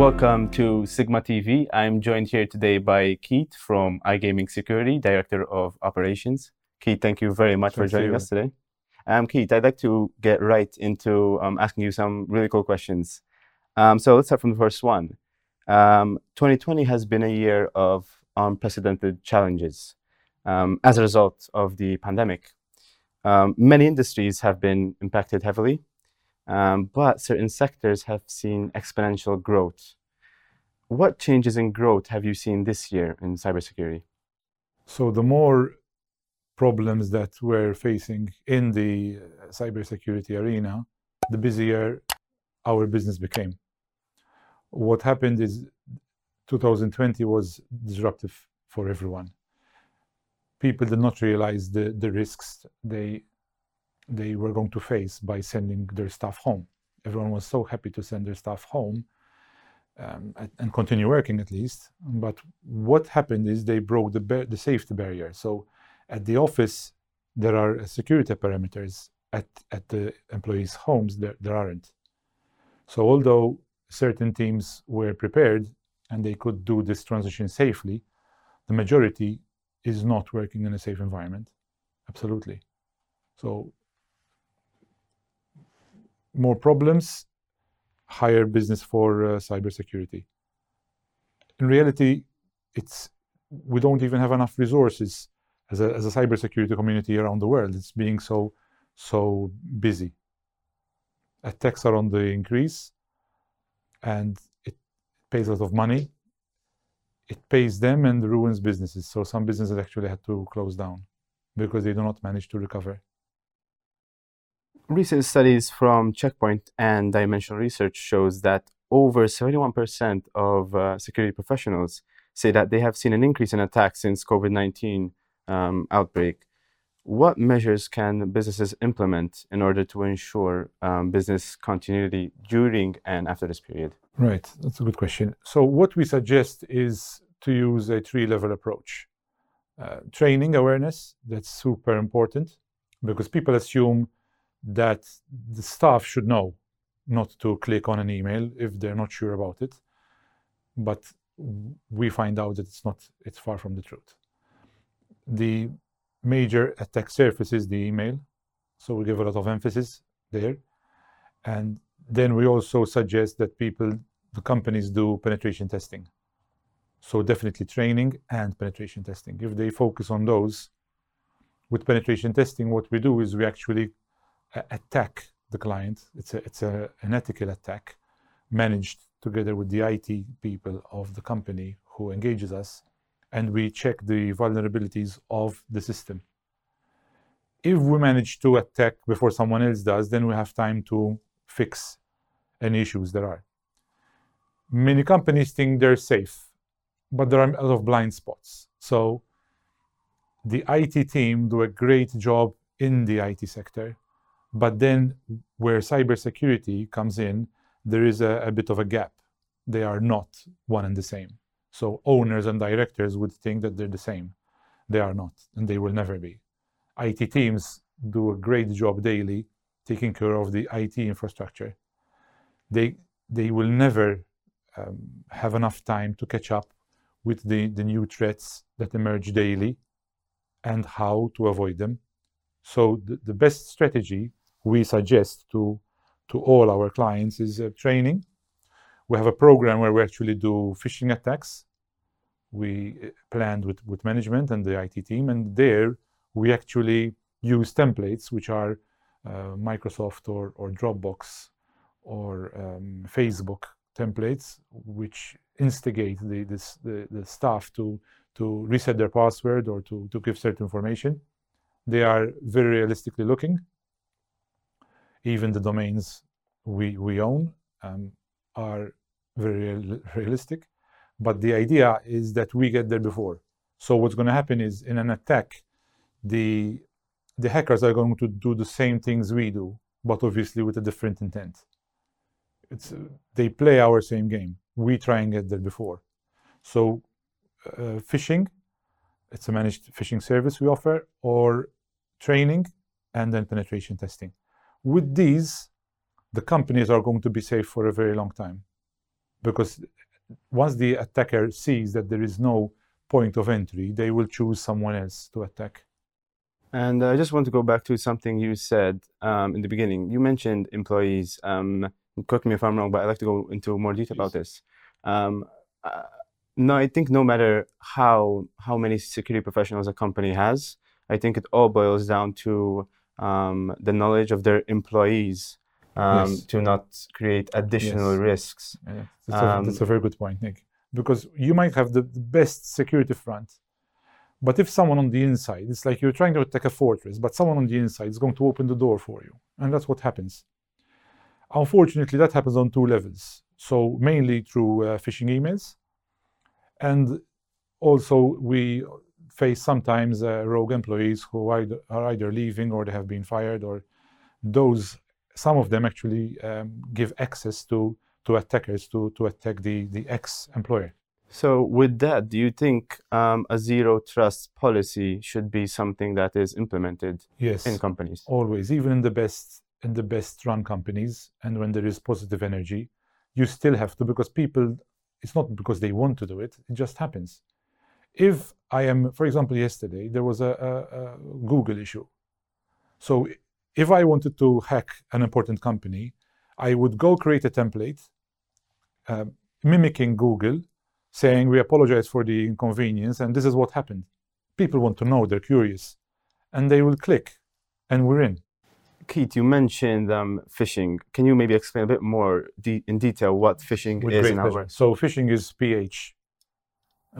Welcome to Sigma TV. I'm joined here today by Keith from iGaming Security, Director of Operations. Keith, thank you very much Thank for joining you. us today. Um, Keith, I'd like to get right into um, asking you some really cool questions. Um, so let's start from the first one. Um, 2020 has been a year of unprecedented challenges um, as a result of the pandemic. Um, many industries have been impacted heavily, um, but certain sectors have seen exponential growth. What changes in growth have you seen this year in cybersecurity? So the more problems that we're facing in the uh, cybersecurity arena, the busier our business became. What happened is 2020 was disruptive for everyone. People did not realize the, the risks they they were going to face by sending their staff home. Everyone was so happy to send their staff home um, and, continue working at least. But what happened is they broke the, bar- the safety barrier. So at the office, there are security parameters. At, at the employees' homes, there, there aren't. So although certain teams were prepared and they could do this transition safely, the majority is not working in a safe environment. Absolutely. So more problems, higher business for uh, cybersecurity. In reality, it's we don't even have enough resources as a, as a cybersecurity community around the world. It's being so so busy. Attacks are on the increase, and it pays a lot of money. It pays them and ruins businesses. So some businesses actually had to close down because they do not manage to recover. Recent studies from Check Point and Dimensional Research shows that over 71% of uh, security professionals say that they have seen an increase in attacks since COVID-19 um, outbreak. What measures can businesses implement in order to ensure um, business continuity during and after this period? Right, that's a good question. So, what we suggest is to use a three level approach uh, training awareness, that's super important because people assume that the staff should know not to click on an email if they're not sure about it. But we find out that it's not, it's far from the truth. The major attack surface is the email. So we give a lot of emphasis there. And then we also suggest that people, the companies do penetration testing. So definitely training and penetration testing. If they focus on those, with penetration testing, what we do is we actually attack the client. It's a, it's a, an ethical attack managed together with the IT people of the company who engages us, and we check the vulnerabilities of the system. If we manage to attack before someone else does, then we have time to fix any issues there are. Many companies think they're safe, but there are a lot of blind spots. So the IT team do a great job in the IT sector, but then where cybersecurity comes in, there is a, a bit of a gap. They are not one and the same. So owners and directors would think that they're the same. They are not, and they will never be. IT teams do a great job daily taking care of the IT infrastructure. They they will never um, have enough time to catch up with the, the new threats that emerge daily and how to avoid them. So the, the best strategy we suggest to to all our clients is uh, training. We have a program where we actually do phishing attacks. We uh, planned with, with management and the IT team, and there we actually use templates which are uh, Microsoft or, or Dropbox or um, Facebook templates, which instigate the, this, the, the staff to, to reset their password or to, to give certain information. They are very realistically looking. Even the domains we, we own um, are very real, realistic. But the idea is that we get there before. So what's going to happen is in an attack, the the hackers are going to do the same things we do, but obviously with a different intent. It's they play our same game. We try and get there before. So uh, phishing, it's a managed phishing service we offer, or training, and then penetration testing. With these, the companies are going to be safe for a very long time. because once the attacker sees that there is no point of entry, they will choose someone else to attack. And I just want to go back to something you said um, in the beginning. You mentioned employees. Um, correct me if I'm wrong, but I'd like to go into more detail about this. Um, uh, no, I think no matter how how many security professionals a company has, I think it all boils down to um, the knowledge of their employees um, Yes. to not create additional Yes. risks. Yeah, that's, a, Um, that's a very good point, Nick. Because you might have the, the best security front, but if someone on the inside, it's like you're trying to attack a fortress, but someone on the inside is going to open the door for you. And that's what happens. Unfortunately, that happens on two levels. So, mainly through uh, phishing emails. And also, we face sometimes uh, rogue employees who either, are either leaving or they have been fired, or those, some of them actually um, give access to to attackers to to attack the the ex employer. So, with that, do you think um, a zero trust policy should be something that is implemented Yes, in companies? always, even in the best in the best run companies, and when there is positive energy, you still have to because people. It's not because they want to do it; it just happens. If I am, for example, yesterday there was a, a, a Google issue. So if I wanted to hack an important company, I would go create a template uh, mimicking Google, saying we apologize for the inconvenience and this is what happened. People want to know, they're curious, and they will click, and we're in. Keith, you mentioned um, phishing. Can you maybe explain a bit more de- in detail what phishing With is great in our So phishing is PH,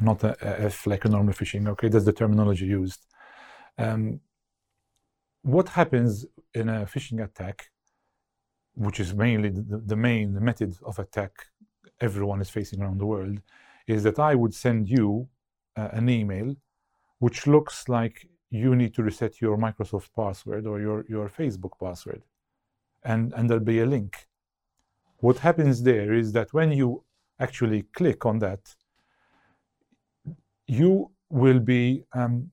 not a, F like a normal phishing. Okay, that's the terminology used. Um, what happens in a phishing attack, which is mainly the, the main method of attack everyone is facing around the world, is that I would send you uh, an email which looks like you need to reset your Microsoft password or your, your Facebook password. And, and there'll be a link. What happens there is that when you actually click on that, you will be um,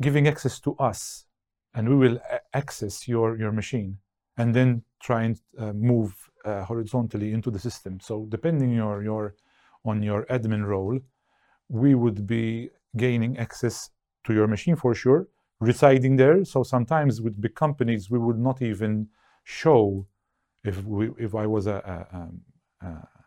giving access to us and we will a- access your, your machine and then try and uh, move uh, horizontally into the system. So depending your, your, on your admin role, we would be gaining access to your machine for sure, residing there. So sometimes with big companies, we would not even show if we, if I was a, a, um, a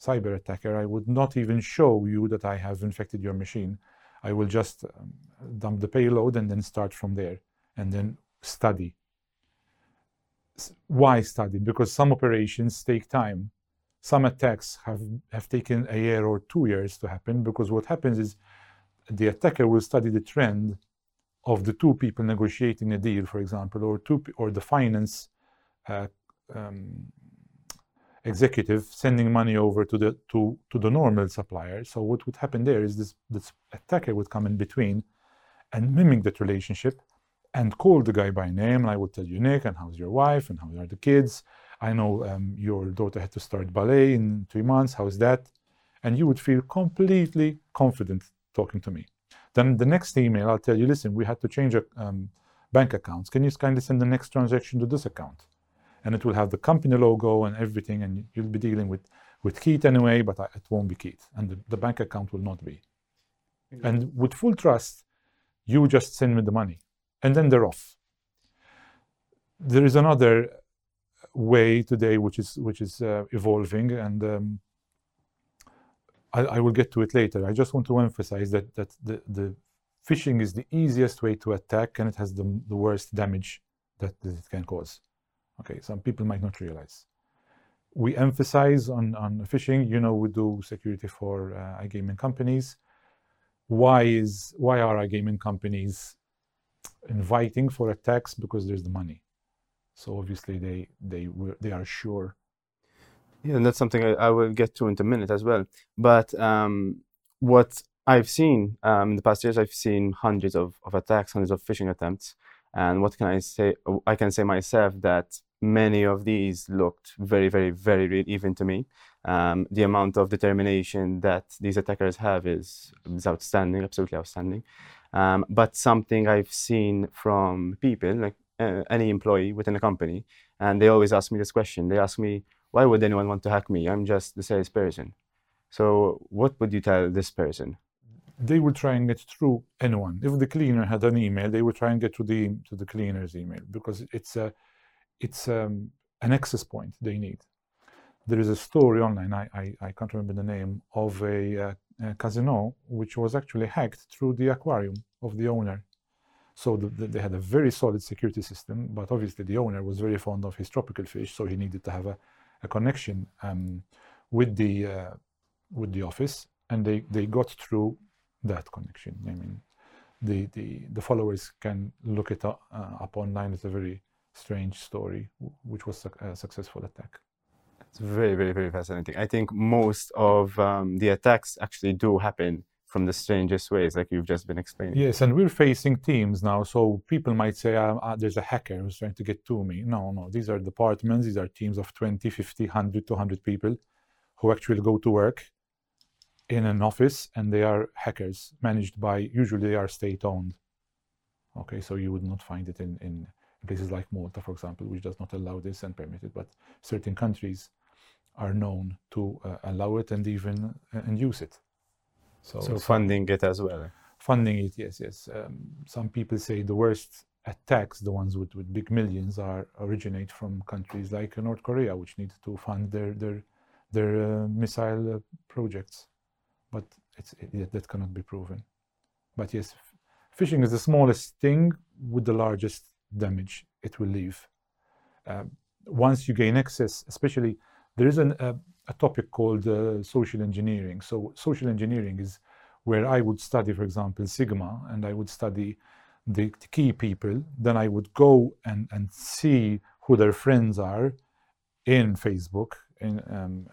cyber attacker, I would not even show you that I have infected your machine. I will just um, dump the payload and then start from there and then study. Why study? Because some operations take time. Some attacks have, have taken a year or two years to happen because what happens is the attacker will study the trend of the two people negotiating a deal, for example, or two or the finance uh, um, executive sending money over to the to to the normal supplier. So what would happen there is this this attacker would come in between and mimic that relationship and call the guy by name. And I would tell you, Nick, and how's your wife, and how are the kids? I know um, your daughter had to start ballet in three months. How's that? And you would feel completely confident talking to me. Then the next email, I'll tell you, listen, we had to change our um, bank accounts. Can you kindly send the next transaction to this account? And it will have the company logo and everything, and you'll be dealing with with Keith anyway, but it won't be Keith, and the, the bank account will not be. And with full trust, you just send me the money, and then they're off. There is another way today, which is which is uh, evolving, and um, I, I will get to it later. I just want to emphasize that that the, the phishing is the easiest way to attack, and it has the, the worst damage that, that it can cause. Okay, some people might not realize. We emphasize on, on phishing. You know, we do security for uh, iGaming companies. Why is why are iGaming companies inviting for attacks? Because there's the money. So obviously they they they are sure. Yeah, and that's something I, I will get to in a minute as well. But um, what I've seen um, in the past years, I've seen hundreds of, of attacks, hundreds of phishing attempts. And what can I say? I can say myself that many of these looked very, very, very real, even to me. Um, the amount of determination that these attackers have is, is outstanding, absolutely outstanding. Um, but something I've seen from people, like uh, any employee within a company, and they always ask me this question. They ask me, why would anyone want to hack me? I'm just the salesperson. So what would you tell this person? They would try and get through anyone. If the cleaner had an email, they would try and get to the to the cleaner's email because it's a it's um, an access point they need. There is a story online. I, I, I can't remember the name of a, uh, a, casino which was actually hacked through the aquarium of the owner. So the, the, they had a very solid security system, but obviously the owner was very fond of his tropical fish, so he needed to have a, a connection um, with the uh, with the office, and they, they got through that connection. I mean, the, the, the followers can look it up, uh, up online. It's a very strange story, which was a successful attack. It's very, very, very fascinating. I think most of um, the attacks actually do happen from the strangest ways, like you've just been explaining. Yes, and we're facing teams now. So people might say, uh, uh, there's a hacker who's trying to get to me. No, no, these are departments, these are teams of 20, 50, 100, 200 people who actually go to work in an office and they are hackers managed by usually they are state owned okay so you would not find it in, in places like malta for example which does not allow this and permit it but certain countries are known to uh, allow it and even uh, and use it. So, so funding it as well. Funding it yes yes. Um, some people say the worst attacks the ones with, with big millions are originate from countries like north korea which need to fund their their their uh, missile uh, projects. But it, that cannot be proven. But yes, phishing is the smallest thing with the largest damage it will leave. Uh, once you gain access, especially there is an, a, a topic called uh, social engineering. So social engineering is where I would study, for example, Sigma, and I would study the, the key people. Then I would go and, and see who their friends are in Facebook, in, um,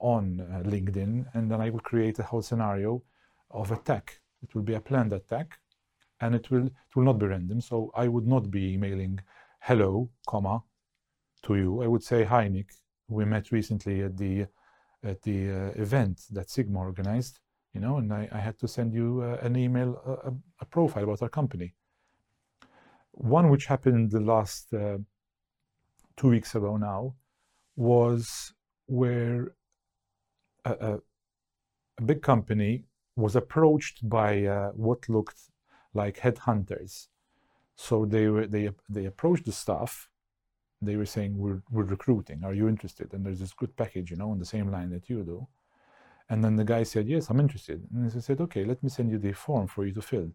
on uh, LinkedIn, and then I will create a whole scenario of attack. It will be a planned attack, and it will it will not be random. So I would not be emailing hello, comma, to you. I would say hi, Nick. We met recently at the at the uh, event that Sigma organized, you know, and I, I had to send you uh, an email, a, profile about our company. One which happened the last uh, two weeks ago now was where a, a, a big company was approached by uh, what looked like headhunters. So they were they they approached the staff. They were saying, "We're we're recruiting. Are you interested?" And there's this good package, you know, on the same line that you do. And then the guy said, "Yes, I'm interested." And they said, "Okay, let me send you the form for you to fill."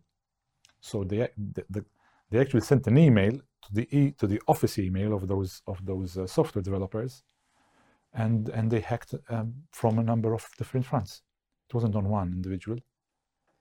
So they the, the, they actually sent an email to the e, to the office email of those of those uh, software developers and and they hacked um, from a number of different fronts. It wasn't on one individual;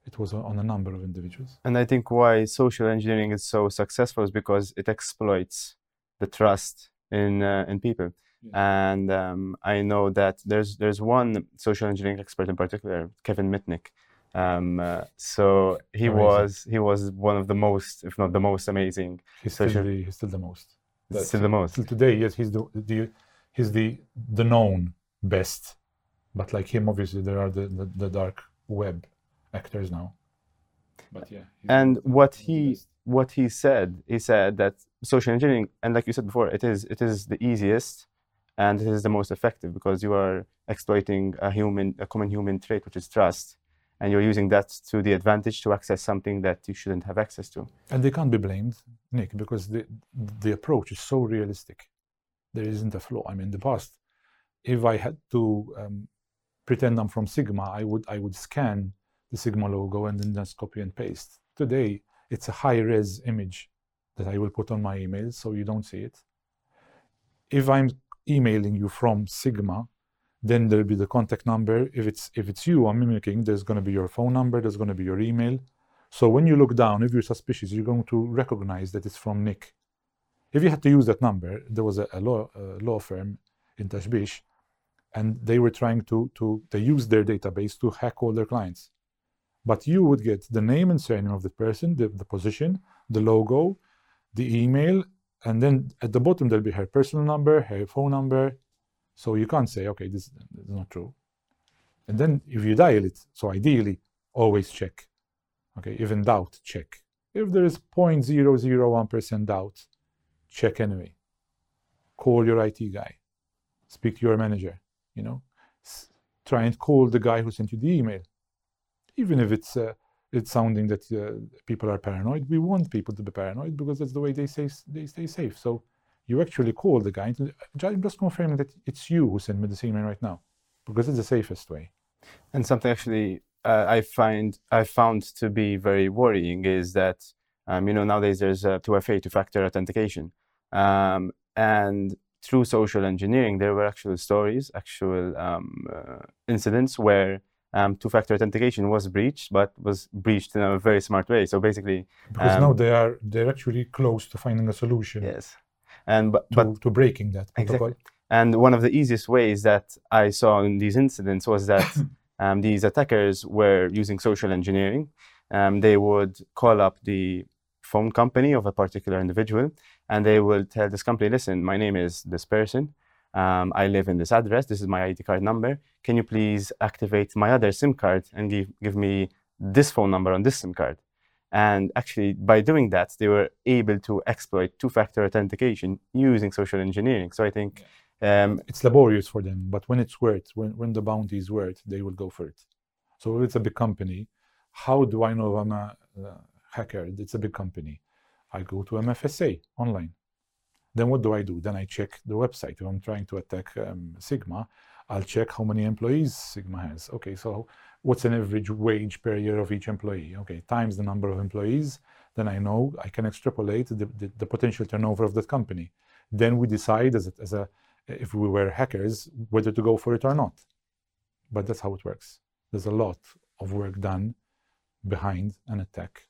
it was on a number of individuals. And I think why social engineering is so successful is because it exploits the trust in uh, in people. Yeah. And um, I know that there's there's one social engineering expert in particular, Kevin Mitnick. Um, uh, so he amazing. was he was one of the most, if not the most amazing. He's, social... still, the, he's still the most. still the most. Still today, yes, he's the, the he's the the known best, but like him, obviously there are the the, the dark web actors now. But yeah. And what he what he said, he said that social engineering, and like you said before, it is it is the easiest and it is the most effective because you are exploiting a human a common human trait, which is trust and you're using that to the advantage to access something that you shouldn't have access to. And they can't be blamed, Nick, because the the approach is so realistic there isn't a flaw. I mean, in the past, if I had to um, pretend I'm from Sigma, I would I would scan the Sigma logo and then just copy and paste. Today, it's a high-res image that I will put on my email so you don't see it. If I'm emailing you from Sigma, then there'll be the contact number. If it's if it's you I'm mimicking, there's to be your phone number, there's to be your email. So when you look down, if you're suspicious, you're going to recognize that it's from Nick if you had to use that number, there was a, a law, a law firm in Ta' Xbiex, and they were trying to, to they use their database to hack all their clients. But you would get the name and surname of the person, the, the position, the logo, the email, and then at the bottom there'll be her personal number, her phone number. So you can't say, okay, this, this is not true. And then if you dial it, so ideally, always check. Okay, in doubt, check. If there is 0.001% doubt, check anyway. Call your IT guy. speak to your manager. You know, S- try and call the guy who sent you the email, even if it's uh, it's sounding that uh, people are paranoid. We want people to be paranoid because that's the way they say they stay safe. So you actually call the guy. To, I'm just confirming that it's you who sent me this email right now, because it's the safest way. And something actually uh, I find I found to be very worrying is that um, you know nowadays there's a 2FA two-factor authentication, um, and through social engineering there were actual stories, actual um, uh, incidents where um, two-factor authentication was breached, but was breached in a very smart way. So basically, Because Um, now they are they're actually close to finding a solution yes, and but, to, but to breaking that protocol. Exactly. And one of the easiest ways that I saw in these incidents was that um, these attackers were using social engineering. Um, they would call up the phone company of a particular individual and they will tell this company, listen, my name is this person. Um, I live in this address. This is my ID card number. Can you please activate my other SIM card and give, give me this phone number on this SIM card? And actually, by doing that, they were able to exploit two factor authentication using social engineering. So I think um, It's laborious for them, but when it's worth, when, when the bounty is worth, they will go for it. So if it's a big company, how do I know I'm a uh, hacker? It's a big company. I go to MFSA online. Then what do I do? Then I check the website. If I'm trying to attack um, Sigma, I'll check how many employees Sigma has. Okay, so what's an average wage per year of each employee? Okay, times the number of employees. Then I know I can extrapolate the, the, the potential turnover of that company. Then we decide as a, as a if we were hackers whether to go for it or not. But that's how it works. There's a lot of work done behind an attack.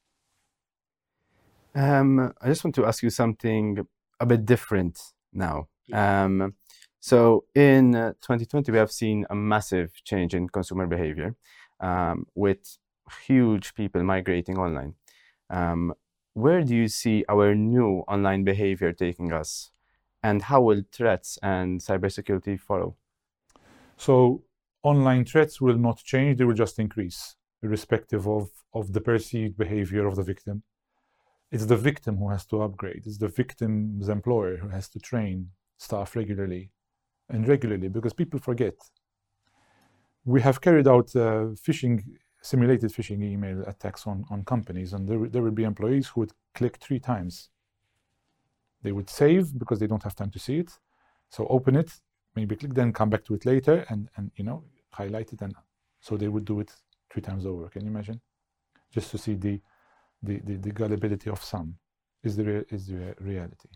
Um, I just want to ask you something a bit different now. Um, so in uh, 2020, we have seen a massive change in consumer behavior um, with huge people migrating online. Um, where do you see our new online behavior taking us? And how will threats and cybersecurity follow? So online threats will not change, they will just increase, irrespective of, of the perceived behavior of the victim. It's the victim who has to upgrade, it's the victim's employer who has to train staff regularly and regularly because people forget. We have carried out uh, phishing, simulated phishing email attacks on, on companies, and there, there will be employees who would click three times. They would save because they don't have time to see it. So open it, maybe click, then come back to it later and, and you know, highlight it. And so they would do it three times over. Can you imagine? Just to see the, the, the, the gullibility of some is the, is the rea- reality.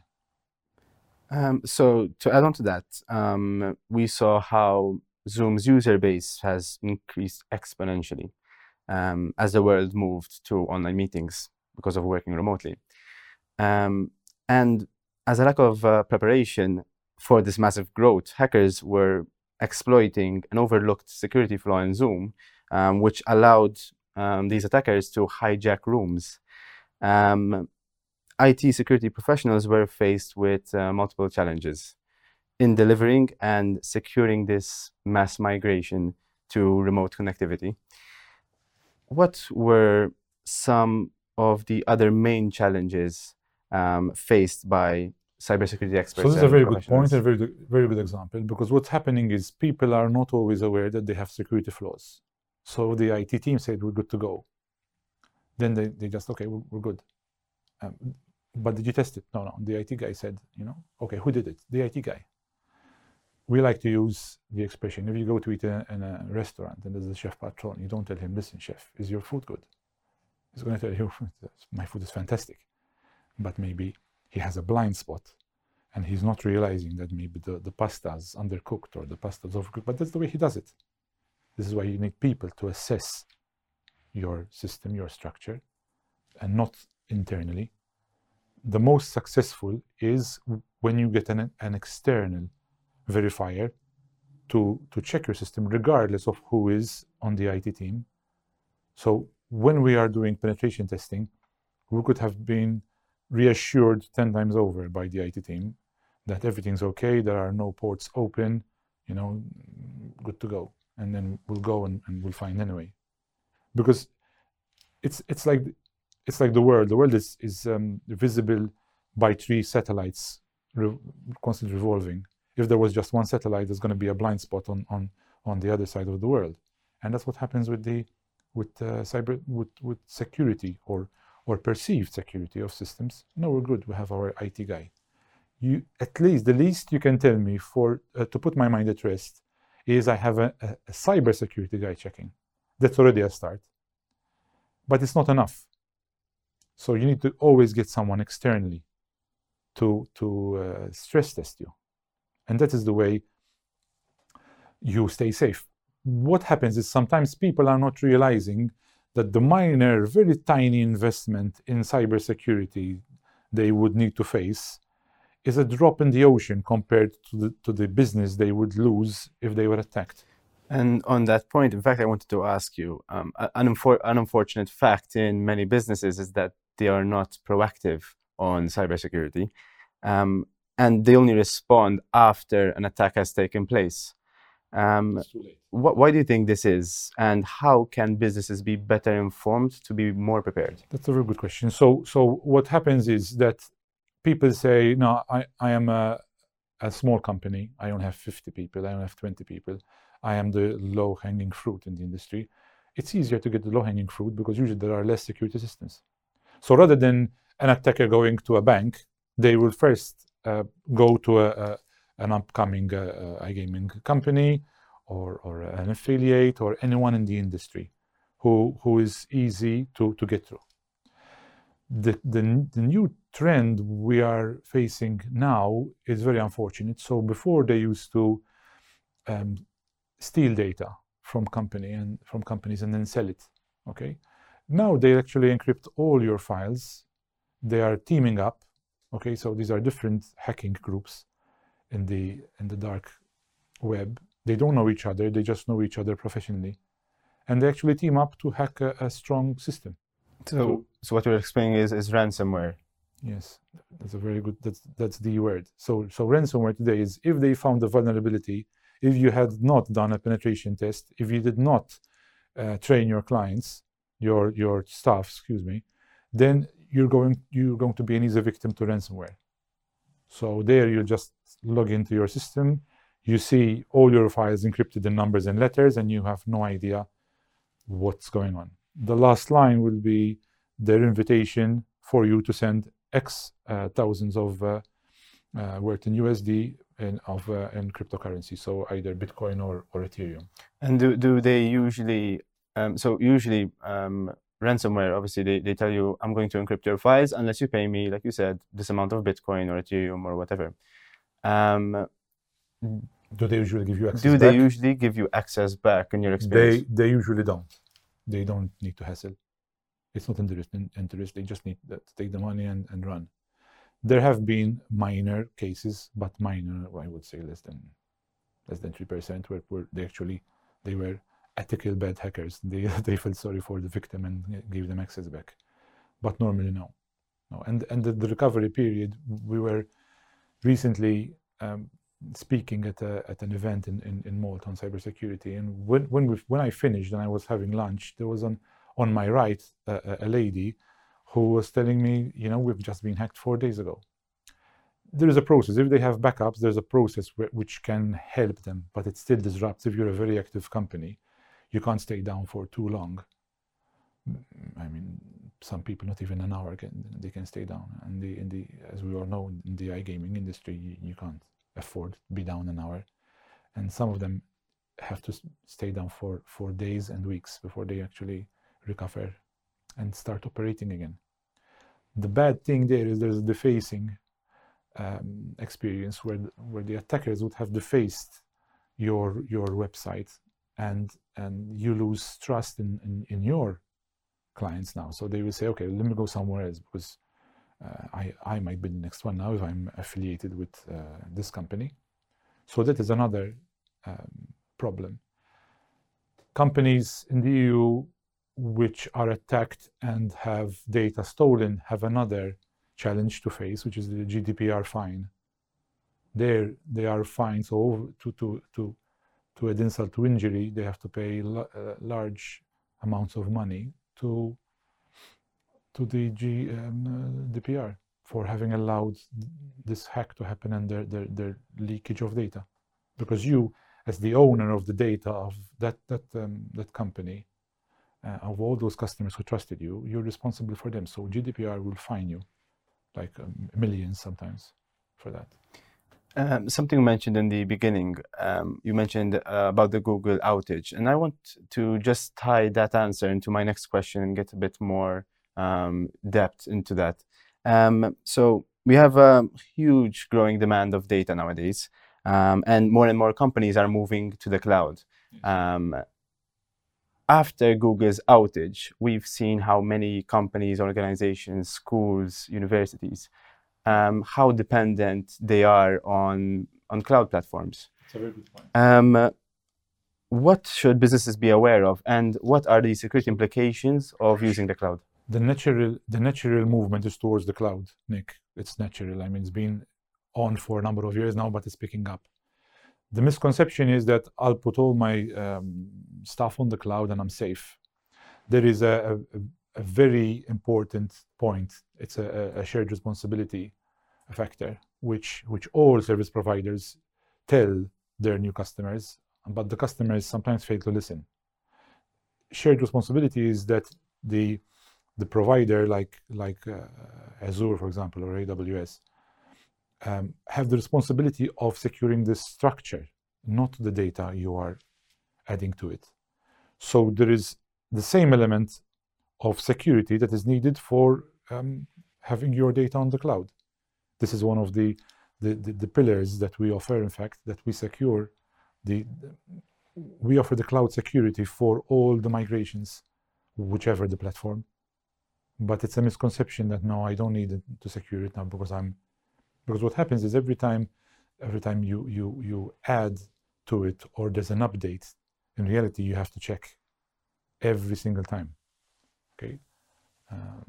Um, so to add on to that, um, we saw how Zoom's user base has increased exponentially um, as the world moved to online meetings because of working remotely. Um, and as a lack of uh, preparation for this massive growth, hackers were exploiting an overlooked security flaw in Zoom, um, which allowed um, these attackers to hijack rooms. Um, IT security professionals were faced with uh, multiple challenges in delivering and securing this mass migration to remote connectivity. What were some of the other main challenges um, faced by cybersecurity experts? So this is a very good and a very, very good example because what's happening is people are not always aware that they have security flaws. So the IT team said we're good to go. Then they, they just okay we're, we're good. Um, but did you test it? No, no. The IT guy said, you know, okay, who did it? The IT guy. We like to use the expression if you go to eat in a, in a restaurant and there's a chef patron, you don't tell him, listen, chef, is your food good? He's going to tell you, my food is fantastic. But maybe he has a blind spot and he's not realizing that maybe the, the pasta's undercooked or the pasta's overcooked. But that's the way he does it. This is why you need people to assess your system, your structure, and not internally. The most successful is when you get an, an external verifier to, to check your system, regardless of who is on the IT team. So when we are doing penetration testing, we could have been reassured 10 times over by the IT team that everything's okay, there are no ports open, you know, good to go. And then we'll go and, and we'll find anyway. Because it's it's like it's like the world. The world is is um, visible by three satellites re- constantly revolving. if there was just one satellite, there's going to be a blind spot on, on, on the other side of the world. And that's what happens with the with uh, cyber with, with security or or perceived security of systems. No, we're good. We have our IT guy. You at least the least you can tell me for uh, to put my mind at rest is I have a, a, a cyber security guy checking. That's already a start. But it's not enough. So you need to always get someone externally to to uh, stress test you, and that is the way you stay safe. What happens is sometimes people are not realizing that the minor, very tiny investment in cybersecurity they would need to face is a drop in the ocean compared to the, to the business they would lose if they were attacked. And on that point, in fact, I wanted to ask you um, an, unfor- an unfortunate fact in many businesses is that they are not proactive on cybersecurity. Um, and they only respond after an attack has taken place. Um, wh- why do you think this is, and how can businesses be better informed to be more prepared? That's a very good question. So, so what happens is that people say, "No, I, I am a, a small company. I don't have 50 people. I don't have 20 people. I am the low-hanging fruit in the industry." It's easier to get the low-hanging fruit because usually there are less security systems. So rather than an attacker going to a bank, they will first uh, go to a, a, an upcoming uh, uh, iGaming company or, or an affiliate or anyone in the industry who, who is easy to, to get through. The, the, the new trend we are facing now is very unfortunate. So before they used to um, steal data from company and from companies and then sell it. Okay, now they actually encrypt all your files. They are teaming up. Okay, so these are different hacking groups in the in the dark web. They don't know each other. They just know each other professionally, and they actually team up to hack a, a strong system. So, so what you're explaining is is ransomware. Yes, that's a very good. That's that's the word. So so ransomware today is if they found a vulnerability, if you had not done a penetration test, if you did not uh, train your clients, your your staff, excuse me, then you're going you're going to be an easy victim to ransomware. So there you just log into your system, you see all your files encrypted in numbers and letters, and you have no idea what's going on. The last line will be their invitation for you to send X uh, thousands of uh, uh, worth in USD and of uh, in cryptocurrency, so either Bitcoin or, or Ethereum. And do, do they usually um, so usually um, ransomware, obviously they, they tell you, I'm going to encrypt your files unless you pay me, like you said, this amount of Bitcoin or Ethereum or whatever. Um, do they usually give you access? Do back? they usually give you access back in your experience? They they usually don't. They don't need to hassle. It's not interest. They just need to take the money and, and run. There have been minor cases, but minor, I would say less than less than three percent, where, where they actually they were ethical bad hackers. They they felt sorry for the victim and gave them access back. But normally no, no. And and the, the recovery period, we were recently um, speaking at a, at an event in, in, in Malta on cybersecurity, and when when we when I finished and I was having lunch, there was on on my right a, a lady who was telling me, you know, we've just been hacked four days ago there is a process. If they have backups, there's a process which can help them, but it still disrupts. If you're a very active company, you can't stay down for too long. Mm, I mean, some people not even an hour can they can stay down, and the in the as we all know in the iGaming industry, you, you can't afford to be down an hour, and some of them have to stay down for for days and weeks before they actually recover and start operating again. The bad thing there is there's a defacing um, experience where where the attackers would have defaced your your website and and you lose trust in, in, in your clients now. So they will say, okay, let me go somewhere else because uh, I, I might be the next one now if I'm affiliated with uh, this company. So that is another um, problem. Companies in the EU which are attacked and have data stolen have another challenge to face, which is the GDPR fine. There, they are fined so to, to, to to add insult to injury, they have to pay uh, large amounts of money to to the G, um, uh, for having allowed this hack to happen and their, their, their leakage of data. Because you, as the owner of the data of that, that, um, that company, uh, of all those customers who trusted you, you're responsible for them. So GDPR will fine you like um, millions sometimes for that. Um, something mentioned in the beginning, um, you mentioned uh, about the Google outage, and I want to just tie that answer into my next question and get a bit more um, depth into that. Um, so we have a huge growing demand of data nowadays, um, and more and more companies are moving to the cloud. Um, after Google's outage, we've seen how many companies, organizations, schools, universities um, how dependent they are on on cloud platforms. That's a very good point. Um, what should businesses be aware of, and what are the security implications of using the cloud? The natural the natural movement is towards the cloud, Nick. It's natural. I mean, it's been on for a number of years now, but it's picking up. The misconception is that I'll put all my um, stuff on the cloud and I'm safe. There is a, a, a very important point. It's a, a shared responsibility factor, which which all service providers tell their new customers, but the customers sometimes fail to listen. Shared responsibility is that the the provider, like like uh, Azure, for example, or AWS, um, have the responsibility of securing the structure, not the data you are adding to it. So there is the same element of security that is needed for um, having your data on the cloud. This is one of the, the, the, the, pillars that we offer, in fact, that we secure the, we offer the cloud security for all the migrations, whichever the platform. But it's a misconception that no, I don't need to secure it now because I'm because what happens is every time every time you you you add to it or there's an update, in reality you have to check every single time. Okay. Um,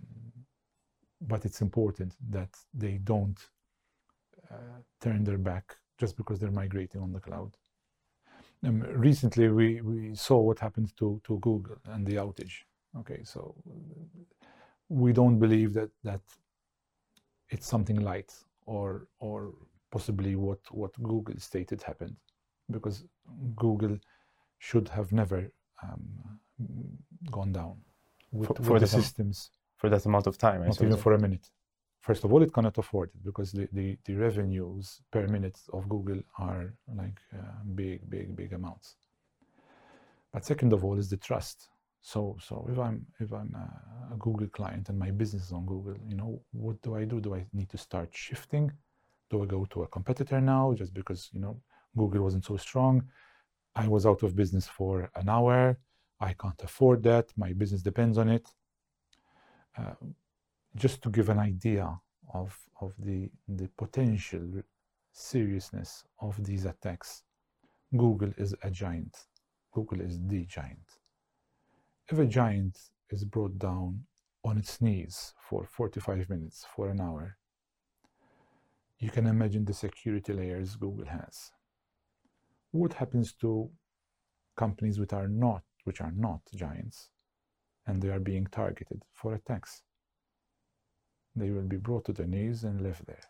but it's important that they don't uh, turn their back just because they're migrating on the cloud. Um, recently, we, we saw what happened to, to Google and the outage. Okay, so we don't believe that that it's something light or or possibly what what Google stated happened, because Google should have never um, gone down with, for, for with the the systems for that amount of time. I not even for a minute. First of all, it cannot afford it because the, the, the revenues per minute of Google are like uh, big, big, big amounts. But second of all is the trust. So, so if I'm if I'm a, a Google client and my business is on Google, you know, what do I do? Do I need to start shifting? Do I go to a competitor now just because you know Google wasn't so strong? I was out of business for an hour. I can't afford that. My business depends on it. Uh, just to give an idea of, of the, the potential seriousness of these attacks, Google is a giant. Google is the giant. If a giant is brought down on its knees for 45 minutes, for an hour, you can imagine the security layers Google has. What happens to companies which are not, which are not giants? and they are being targeted for attacks. They will be brought to their knees and left there.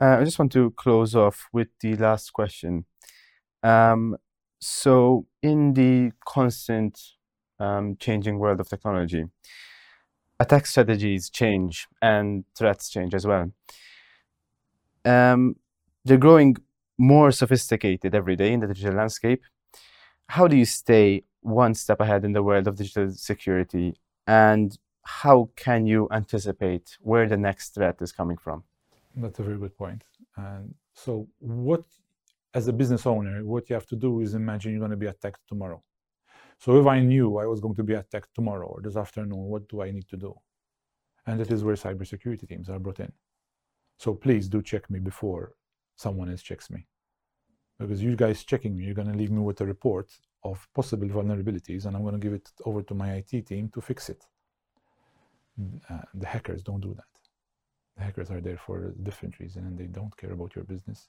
Uh, I just want to close off with the last question. Um, so, in the constant um, changing world of technology, attack strategies change and threats change as well. Um, they're growing more sophisticated every day in the digital landscape. How do you stay one step ahead in the world of digital security? And how can you anticipate where the next threat is coming from? That's a very good point. And so, what, as a business owner, what you have to do is imagine you're going to be attacked tomorrow. So, if I knew I was going to be attacked tomorrow or this afternoon, what do I need to do? And that is where cybersecurity teams are brought in. So, please do check me before someone else checks me. Because you guys checking me, you're going to leave me with a report of possible vulnerabilities and I'm going to give it over to my IT team to fix it. Uh, the hackers don't do that. The hackers are there for a different reason and they don't care about your business.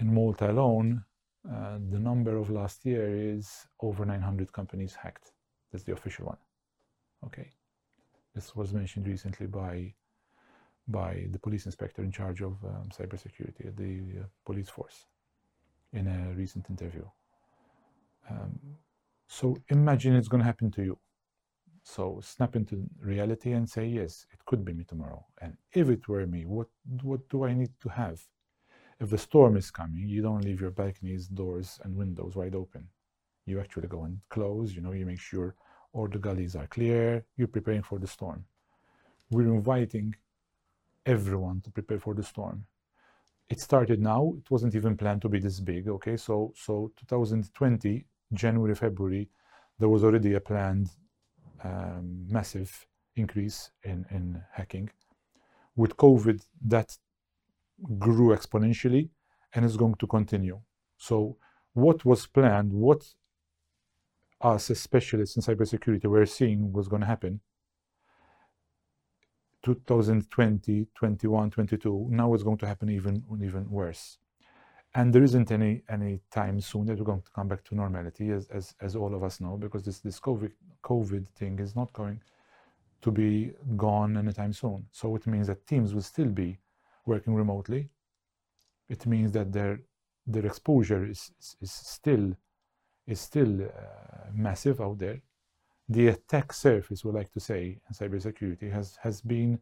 In Malta alone, uh, the number of last year is over 900 companies hacked. That's the official one. Okay. This was mentioned recently by by the police inspector in charge of um, cybersecurity at the uh, police force in a recent interview. Um, so imagine it's going to happen to you. So snap into reality and say, yes, it could be me tomorrow. And if it were me, what what do I need to have? If the storm is coming, you don't leave your balconies, doors, and windows wide open. You actually go and close. You know, you make sure all the gullies are clear. You're preparing for the storm. We're inviting everyone to prepare for the storm. It started now. It wasn't even planned to be this big. Okay, so so 2020 January February, there was already a planned um, massive increase in in hacking. With COVID, that grew exponentially and is going to continue. So what was planned, what us as specialists in cybersecurity were seeing was going to happen 2020, 21, 22, now it's going to happen even even worse. And there isn't any any time soon that we're going to come back to normality, as as, as all of us know, because this this COVID COVID thing is not going to be gone anytime soon. So it means that teams will still be working remotely. It means that their their exposure is is, still is still uh, massive out there the attack surface, we like to say, in cybersecurity has, has been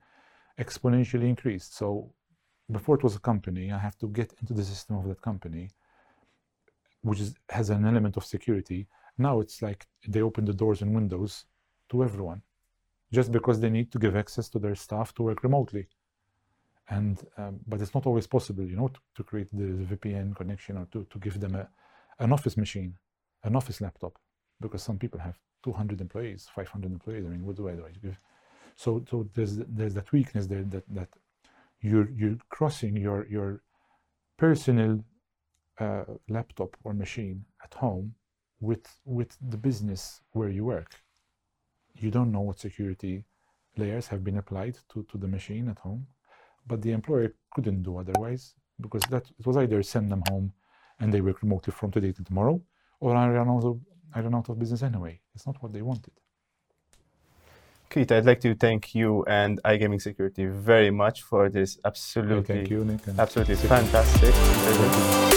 exponentially increased. So before it was a company, I have to get into the system of that company, which is, has an element of security. Now it's like they open the doors and windows to everyone, just because they need to give access to their staff to work remotely. And um, but it's not always possible, you know, to, to create the VPN connection or to, to give them a, an office machine, an office laptop, because some people have 200 employees, 500 employees. I mean, what do I do? I give, so so there's there's that weakness there that that you're you're crossing your your personal uh, laptop or machine at home with with the business where you work. You don't know what security layers have been applied to, to the machine at home, but the employer couldn't do otherwise because that it was either send them home and they work remotely from today to tomorrow, or I run out of I ran out of business anyway. It's not what they wanted. Keith, I'd like to thank you and iGaming Security very much for this absolutely, thank you, absolutely fantastic.